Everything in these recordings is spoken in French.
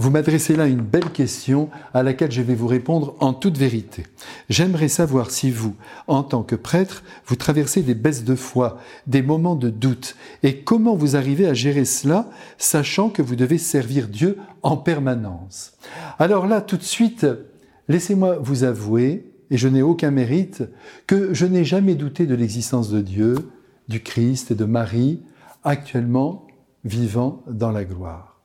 Vous m'adressez là une belle question à laquelle je vais vous répondre en toute vérité. J'aimerais savoir si vous, en tant que prêtre, vous traversez des baisses de foi, des moments de doute, et comment vous arrivez à gérer cela, sachant que vous devez servir Dieu en permanence. Alors là, tout de suite, laissez-moi vous avouer, et je n'ai aucun mérite, que je n'ai jamais douté de l'existence de Dieu, du Christ et de Marie, actuellement vivant dans la gloire.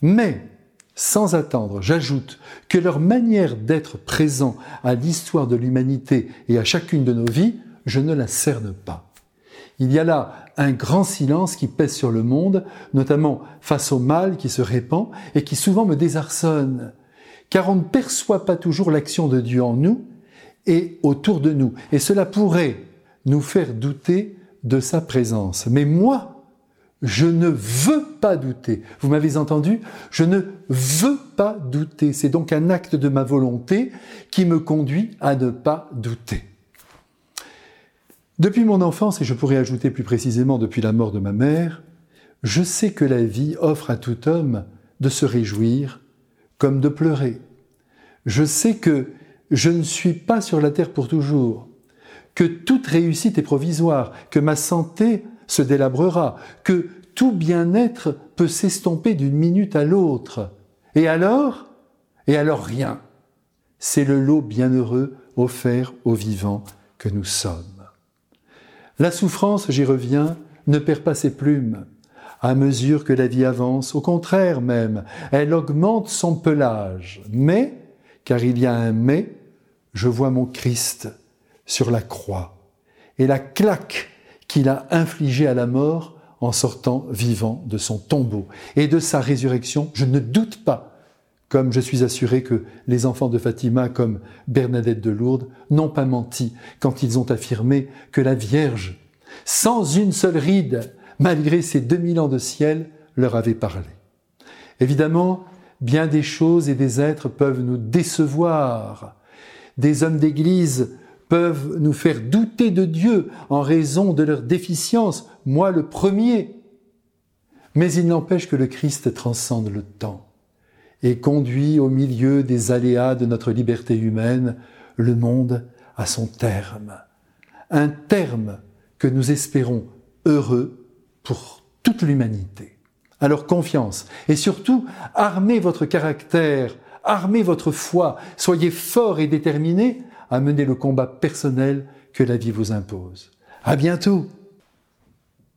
Mais, sans attendre, j'ajoute que leur manière d'être présent à l'histoire de l'humanité et à chacune de nos vies, je ne la cerne pas. Il y a là un grand silence qui pèse sur le monde, notamment face au mal qui se répand et qui souvent me désarçonne, car on ne perçoit pas toujours l'action de Dieu en nous et autour de nous, et cela pourrait nous faire douter de sa présence. Mais moi, je ne veux pas douter. Vous m'avez entendu? Je ne veux pas douter. C'est donc un acte de ma volonté qui me conduit à ne pas douter. Depuis mon enfance, et je pourrais ajouter plus précisément depuis la mort de ma mère, je sais que la vie offre à tout homme de se réjouir comme de pleurer. Je sais que je ne suis pas sur la terre pour toujours, que toute réussite est provisoire, que ma santé se délabrera, que tout bien-être peut s'estomper d'une minute à l'autre. Et alors? Et alors rien. C'est le lot bienheureux offert aux vivants que nous sommes. La souffrance, j'y reviens, ne perd pas ses plumes. À mesure que la vie avance, au contraire même, elle augmente son pelage. Mais, car il y a un mais, je vois mon Christ sur la croix. Et la claque qu'il a infligée à la mort en sortant vivant de son tombeau. Et de sa résurrection, je ne doute pas, comme je suis assuré que les enfants de Fatima, comme Bernadette de Lourdes, n'ont pas menti quand ils ont affirmé que la Vierge, sans une seule ride, malgré ses 2000 ans de ciel, leur avait parlé. Évidemment, bien des choses et des êtres peuvent nous décevoir. Des hommes d'Église peuvent nous faire douter de Dieu en raison de leur déficience, moi le premier. Mais il n'empêche que le Christ transcende le temps et conduit au milieu des aléas de notre liberté humaine le monde à son terme. Un terme que nous espérons heureux pour toute l'humanité. Alors confiance et surtout armez votre caractère, armez votre foi, soyez fort et déterminé à mener le combat personnel que la vie vous impose. À bientôt!